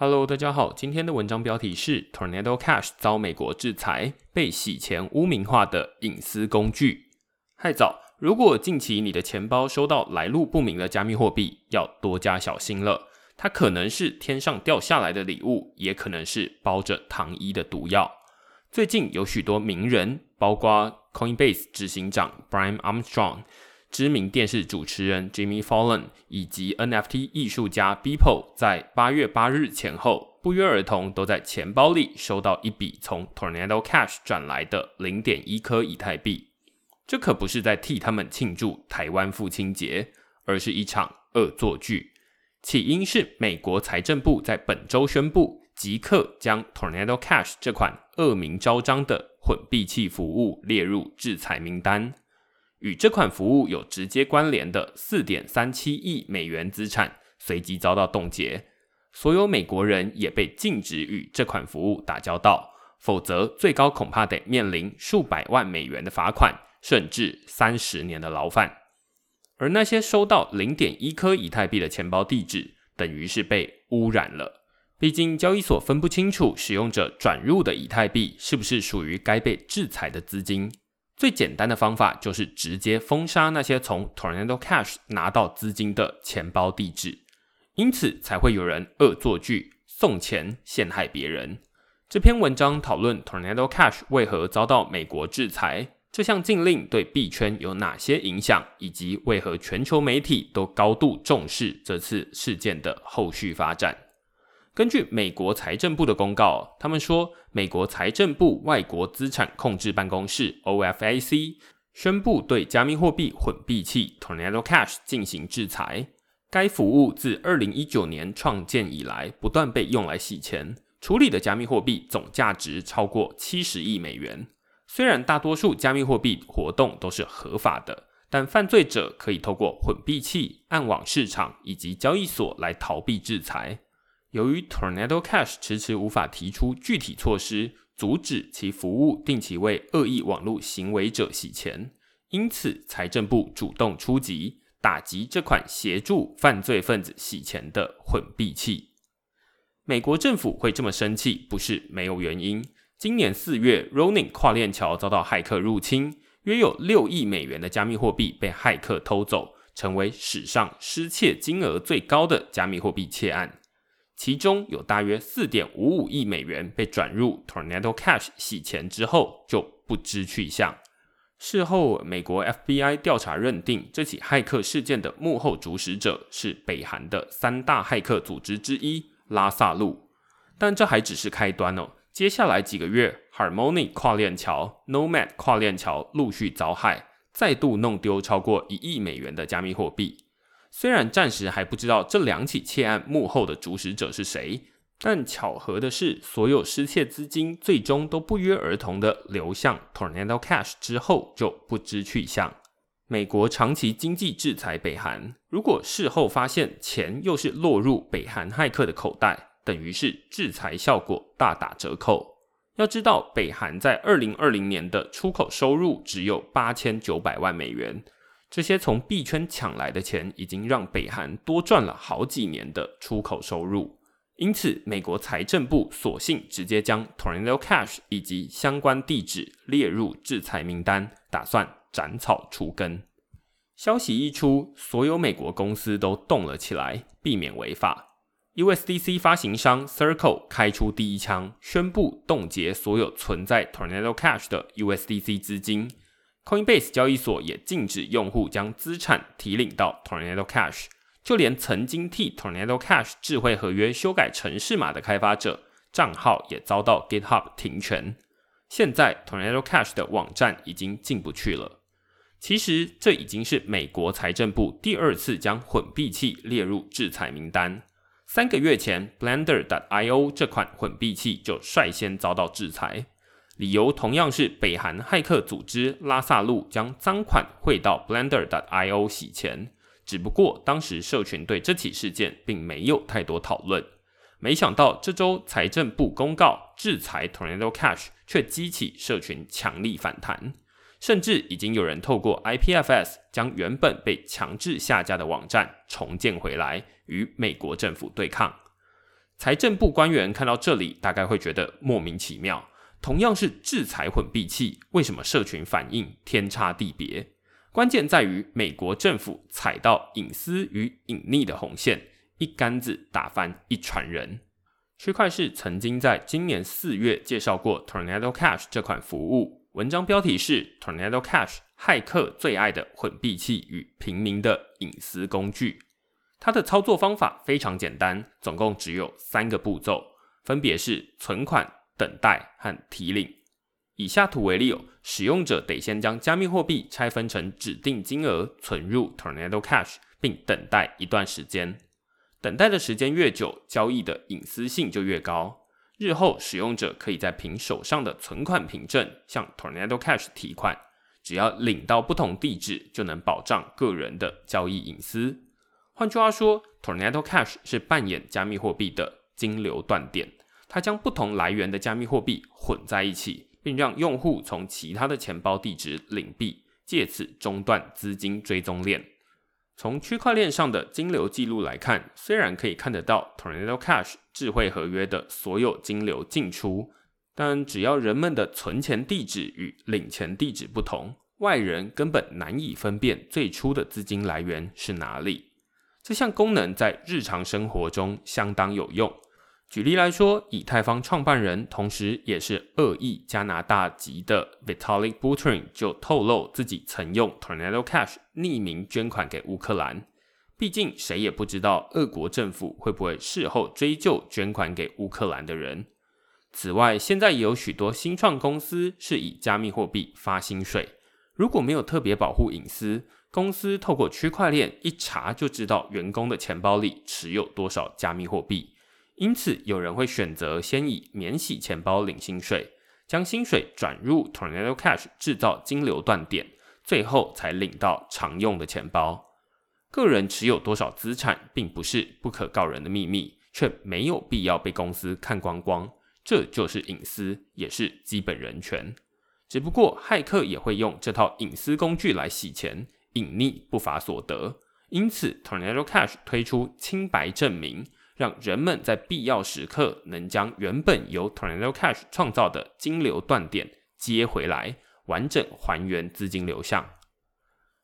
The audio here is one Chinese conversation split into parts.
Hello，大家好，今天的文章标题是 Tornado Cash 遭美国制裁，被洗钱污名化的隐私工具。嗨早，如果近期你的钱包收到来路不明的加密货币，要多加小心了。它可能是天上掉下来的礼物，也可能是包着糖衣的毒药。最近有许多名人，包括 Coinbase 执行长 Brian Armstrong。知名电视主持人 Jimmy Fallon 以及 NFT 艺术家 Beeple 在八月八日前后不约而同都在钱包里收到一笔从 Tornado Cash 转来的零点一颗以太币。这可不是在替他们庆祝台湾父亲节，而是一场恶作剧。起因是美国财政部在本周宣布，即刻将 Tornado Cash 这款恶名昭彰的混币器服务列入制裁名单。与这款服务有直接关联的四点三七亿美元资产随即遭到冻结，所有美国人也被禁止与这款服务打交道，否则最高恐怕得面临数百万美元的罚款，甚至三十年的牢饭。而那些收到零点一颗以太币的钱包地址，等于是被污染了。毕竟交易所分不清楚使用者转入的以太币是不是属于该被制裁的资金。最简单的方法就是直接封杀那些从 Tornado Cash 拿到资金的钱包地址，因此才会有人恶作剧送钱陷害别人。这篇文章讨论 Tornado Cash 为何遭到美国制裁，这项禁令对币圈有哪些影响，以及为何全球媒体都高度重视这次事件的后续发展。根据美国财政部的公告，他们说，美国财政部外国资产控制办公室 （OFAC） 宣布对加密货币混币器 Tornado Cash 进行制裁。该服务自二零一九年创建以来，不断被用来洗钱，处理的加密货币总价值超过七十亿美元。虽然大多数加密货币活动都是合法的，但犯罪者可以透过混币器、暗网市场以及交易所来逃避制裁。由于 Tornado Cash 迟迟无法提出具体措施阻止其服务定期为恶意网络行为者洗钱，因此财政部主动出击，打击这款协助犯罪分子洗钱的混币器。美国政府会这么生气，不是没有原因。今年四月，Ronin 跨链桥遭到骇客入侵，约有六亿美元的加密货币被骇客偷走，成为史上失窃金额最高的加密货币窃案。其中有大约四点五五亿美元被转入 Tornado Cash 洗钱之后就不知去向。事后，美国 FBI 调查认定，这起骇客事件的幕后主使者是北韩的三大骇客组织之一拉萨路。但这还只是开端哦。接下来几个月，Harmony 跨链桥、Nomad 跨链桥陆续遭害，再度弄丢超过一亿美元的加密货币。虽然暂时还不知道这两起窃案幕后的主使者是谁，但巧合的是，所有失窃资金最终都不约而同的流向 Tornado Cash 之后就不知去向。美国长期经济制裁北韩，如果事后发现钱又是落入北韩骇客的口袋，等于是制裁效果大打折扣。要知道，北韩在二零二零年的出口收入只有八千九百万美元。这些从币圈抢来的钱，已经让北韩多赚了好几年的出口收入。因此，美国财政部索性直接将 Tornado Cash 以及相关地址列入制裁名单，打算斩草除根。消息一出，所有美国公司都动了起来，避免违法。USDC 发行商 Circle 开出第一枪，宣布冻结所有存在 Tornado Cash 的 USDC 资金。Coinbase 交易所也禁止用户将资产提领到 Tornado Cash，就连曾经替 Tornado Cash 智慧合约修改程式码的开发者账号也遭到 GitHub 停权。现在 Tornado Cash 的网站已经进不去了。其实这已经是美国财政部第二次将混币器列入制裁名单。三个月前，Blender.io 这款混币器就率先遭到制裁。理由同样是北韩骇客组织拉萨路将赃款汇到 Blender.io 洗钱，只不过当时社群对这起事件并没有太多讨论。没想到这周财政部公告制裁 Tornado Cash，却激起社群强力反弹，甚至已经有人透过 IPFS 将原本被强制下架的网站重建回来，与美国政府对抗。财政部官员看到这里，大概会觉得莫名其妙。同样是制裁混币器，为什么社群反应天差地别？关键在于美国政府踩到隐私与隐匿的红线，一竿子打翻一船人。区块市曾经在今年四月介绍过 Tornado Cash 这款服务，文章标题是 Tornado Cash，骇客最爱的混币器与平民的隐私工具。它的操作方法非常简单，总共只有三个步骤，分别是存款、等待和提领。以下图为例哦，使用者得先将加密货币拆分成指定金额存入 Tornado Cash，并等待一段时间。等待的时间越久，交易的隐私性就越高。日后使用者可以在凭手上的存款凭证向 Tornado Cash 提款，只要领到不同地址，就能保障个人的交易隐私。换句话说，Tornado Cash 是扮演加密货币的金流断点，它将不同来源的加密货币混在一起，并让用户从其他的钱包地址领币，借此中断资金追踪链。从区块链上的金流记录来看，虽然可以看得到 Tornado Cash 智慧合约的所有金流进出，但只要人们的存钱地址与领钱地址不同，外人根本难以分辨最初的资金来源是哪里。这项功能在日常生活中相当有用。举例来说，以太坊创办人，同时也是恶意加拿大籍的 Vitalik Buterin 就透露自己曾用 Tornado Cash 匿名捐款给乌克兰。毕竟谁也不知道俄国政府会不会事后追究捐款给乌克兰的人。此外，现在也有许多新创公司是以加密货币发薪水。如果没有特别保护隐私，公司透过区块链一查就知道员工的钱包里持有多少加密货币。因此，有人会选择先以免洗钱包领薪水，将薪水转入 Tornado Cash 制造金流断点，最后才领到常用的钱包。个人持有多少资产，并不是不可告人的秘密，却没有必要被公司看光光。这就是隐私，也是基本人权。只不过，骇客也会用这套隐私工具来洗钱，隐匿不法所得。因此，Tornado Cash 推出清白证明。让人们在必要时刻能将原本由 Tornado Cash 创造的金流断点接回来，完整还原资金流向。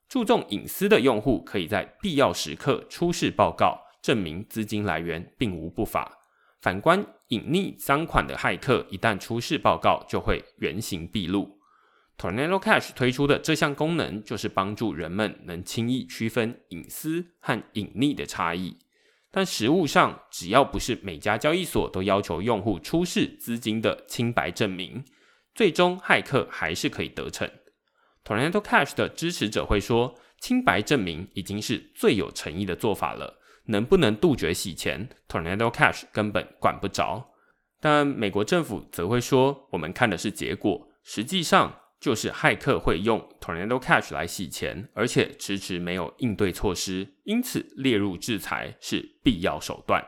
注重隐私的用户可以在必要时刻出示报告，证明资金来源并无不法。反观隐匿赃款的骇客，一旦出示报告，就会原形毕露。Tornado Cash 推出的这项功能，就是帮助人们能轻易区分隐私和隐匿的差异。但实物上，只要不是每家交易所都要求用户出示资金的清白证明，最终骇客还是可以得逞。Tornado Cash 的支持者会说，清白证明已经是最有诚意的做法了，能不能杜绝洗钱，Tornado Cash 根本管不着。但美国政府则会说，我们看的是结果，实际上。就是骇客会用 Tornado Cash 来洗钱，而且迟迟没有应对措施，因此列入制裁是必要手段。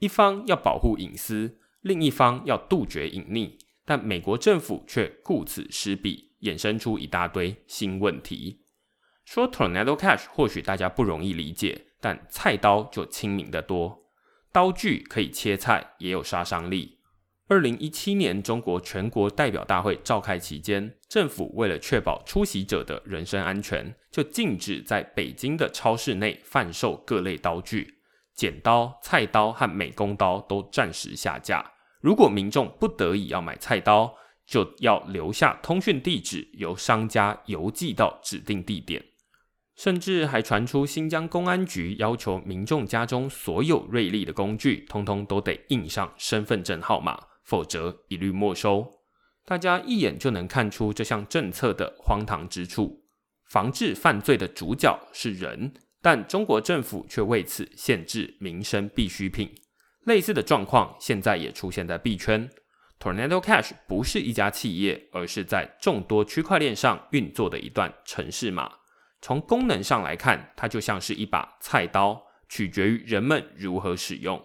一方要保护隐私，另一方要杜绝隐匿，但美国政府却顾此失彼，衍生出一大堆新问题。说 Tornado Cash 或许大家不容易理解，但菜刀就亲民得多，刀具可以切菜，也有杀伤力。二零一七年，中国全国代表大会召开期间，政府为了确保出席者的人身安全，就禁止在北京的超市内贩售各类刀具，剪刀、菜刀和美工刀都暂时下架。如果民众不得已要买菜刀，就要留下通讯地址，由商家邮寄到指定地点。甚至还传出新疆公安局要求民众家中所有锐利的工具，通通都得印上身份证号码。否则一律没收。大家一眼就能看出这项政策的荒唐之处。防治犯罪的主角是人，但中国政府却为此限制民生必需品。类似的状况现在也出现在币圈。Tornado Cash 不是一家企业，而是在众多区块链上运作的一段程式码。从功能上来看，它就像是一把菜刀，取决于人们如何使用。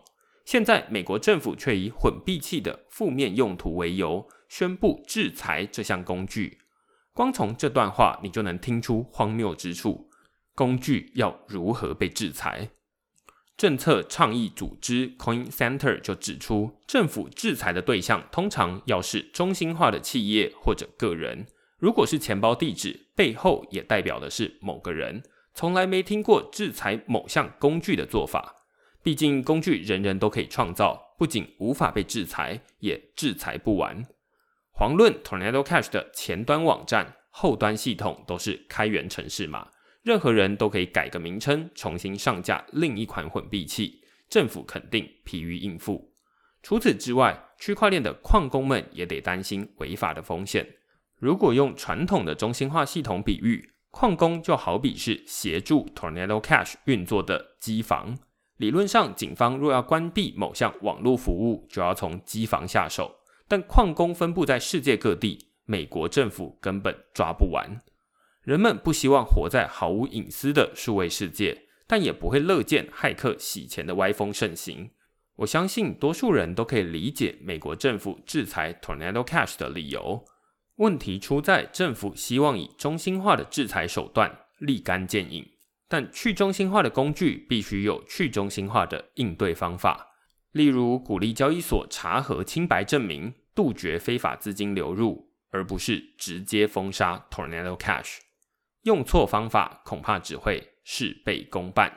现在，美国政府却以混币器的负面用途为由，宣布制裁这项工具。光从这段话，你就能听出荒谬之处。工具要如何被制裁？政策倡议组织 Coin Center 就指出，政府制裁的对象通常要是中心化的企业或者个人。如果是钱包地址背后也代表的是某个人，从来没听过制裁某项工具的做法。毕竟工具人人都可以创造，不仅无法被制裁，也制裁不完。遑论 Tornado Cash 的前端网站、后端系统都是开源程式码，任何人都可以改个名称，重新上架另一款混币器，政府肯定疲于应付。除此之外，区块链的矿工们也得担心违法的风险。如果用传统的中心化系统比喻，矿工就好比是协助 Tornado Cash 运作的机房。理论上，警方若要关闭某项网络服务，就要从机房下手。但矿工分布在世界各地，美国政府根本抓不完。人们不希望活在毫无隐私的数位世界，但也不会乐见骇客洗钱的歪风盛行。我相信多数人都可以理解美国政府制裁 Tornado Cash 的理由。问题出在政府希望以中心化的制裁手段立竿见影，但去中心化的工具必须有去中心化的应对方法，例如鼓励交易所查核清白证明，杜绝非法资金流入，而不是直接封杀 Tornado Cash。用错方法，恐怕只会事倍功半。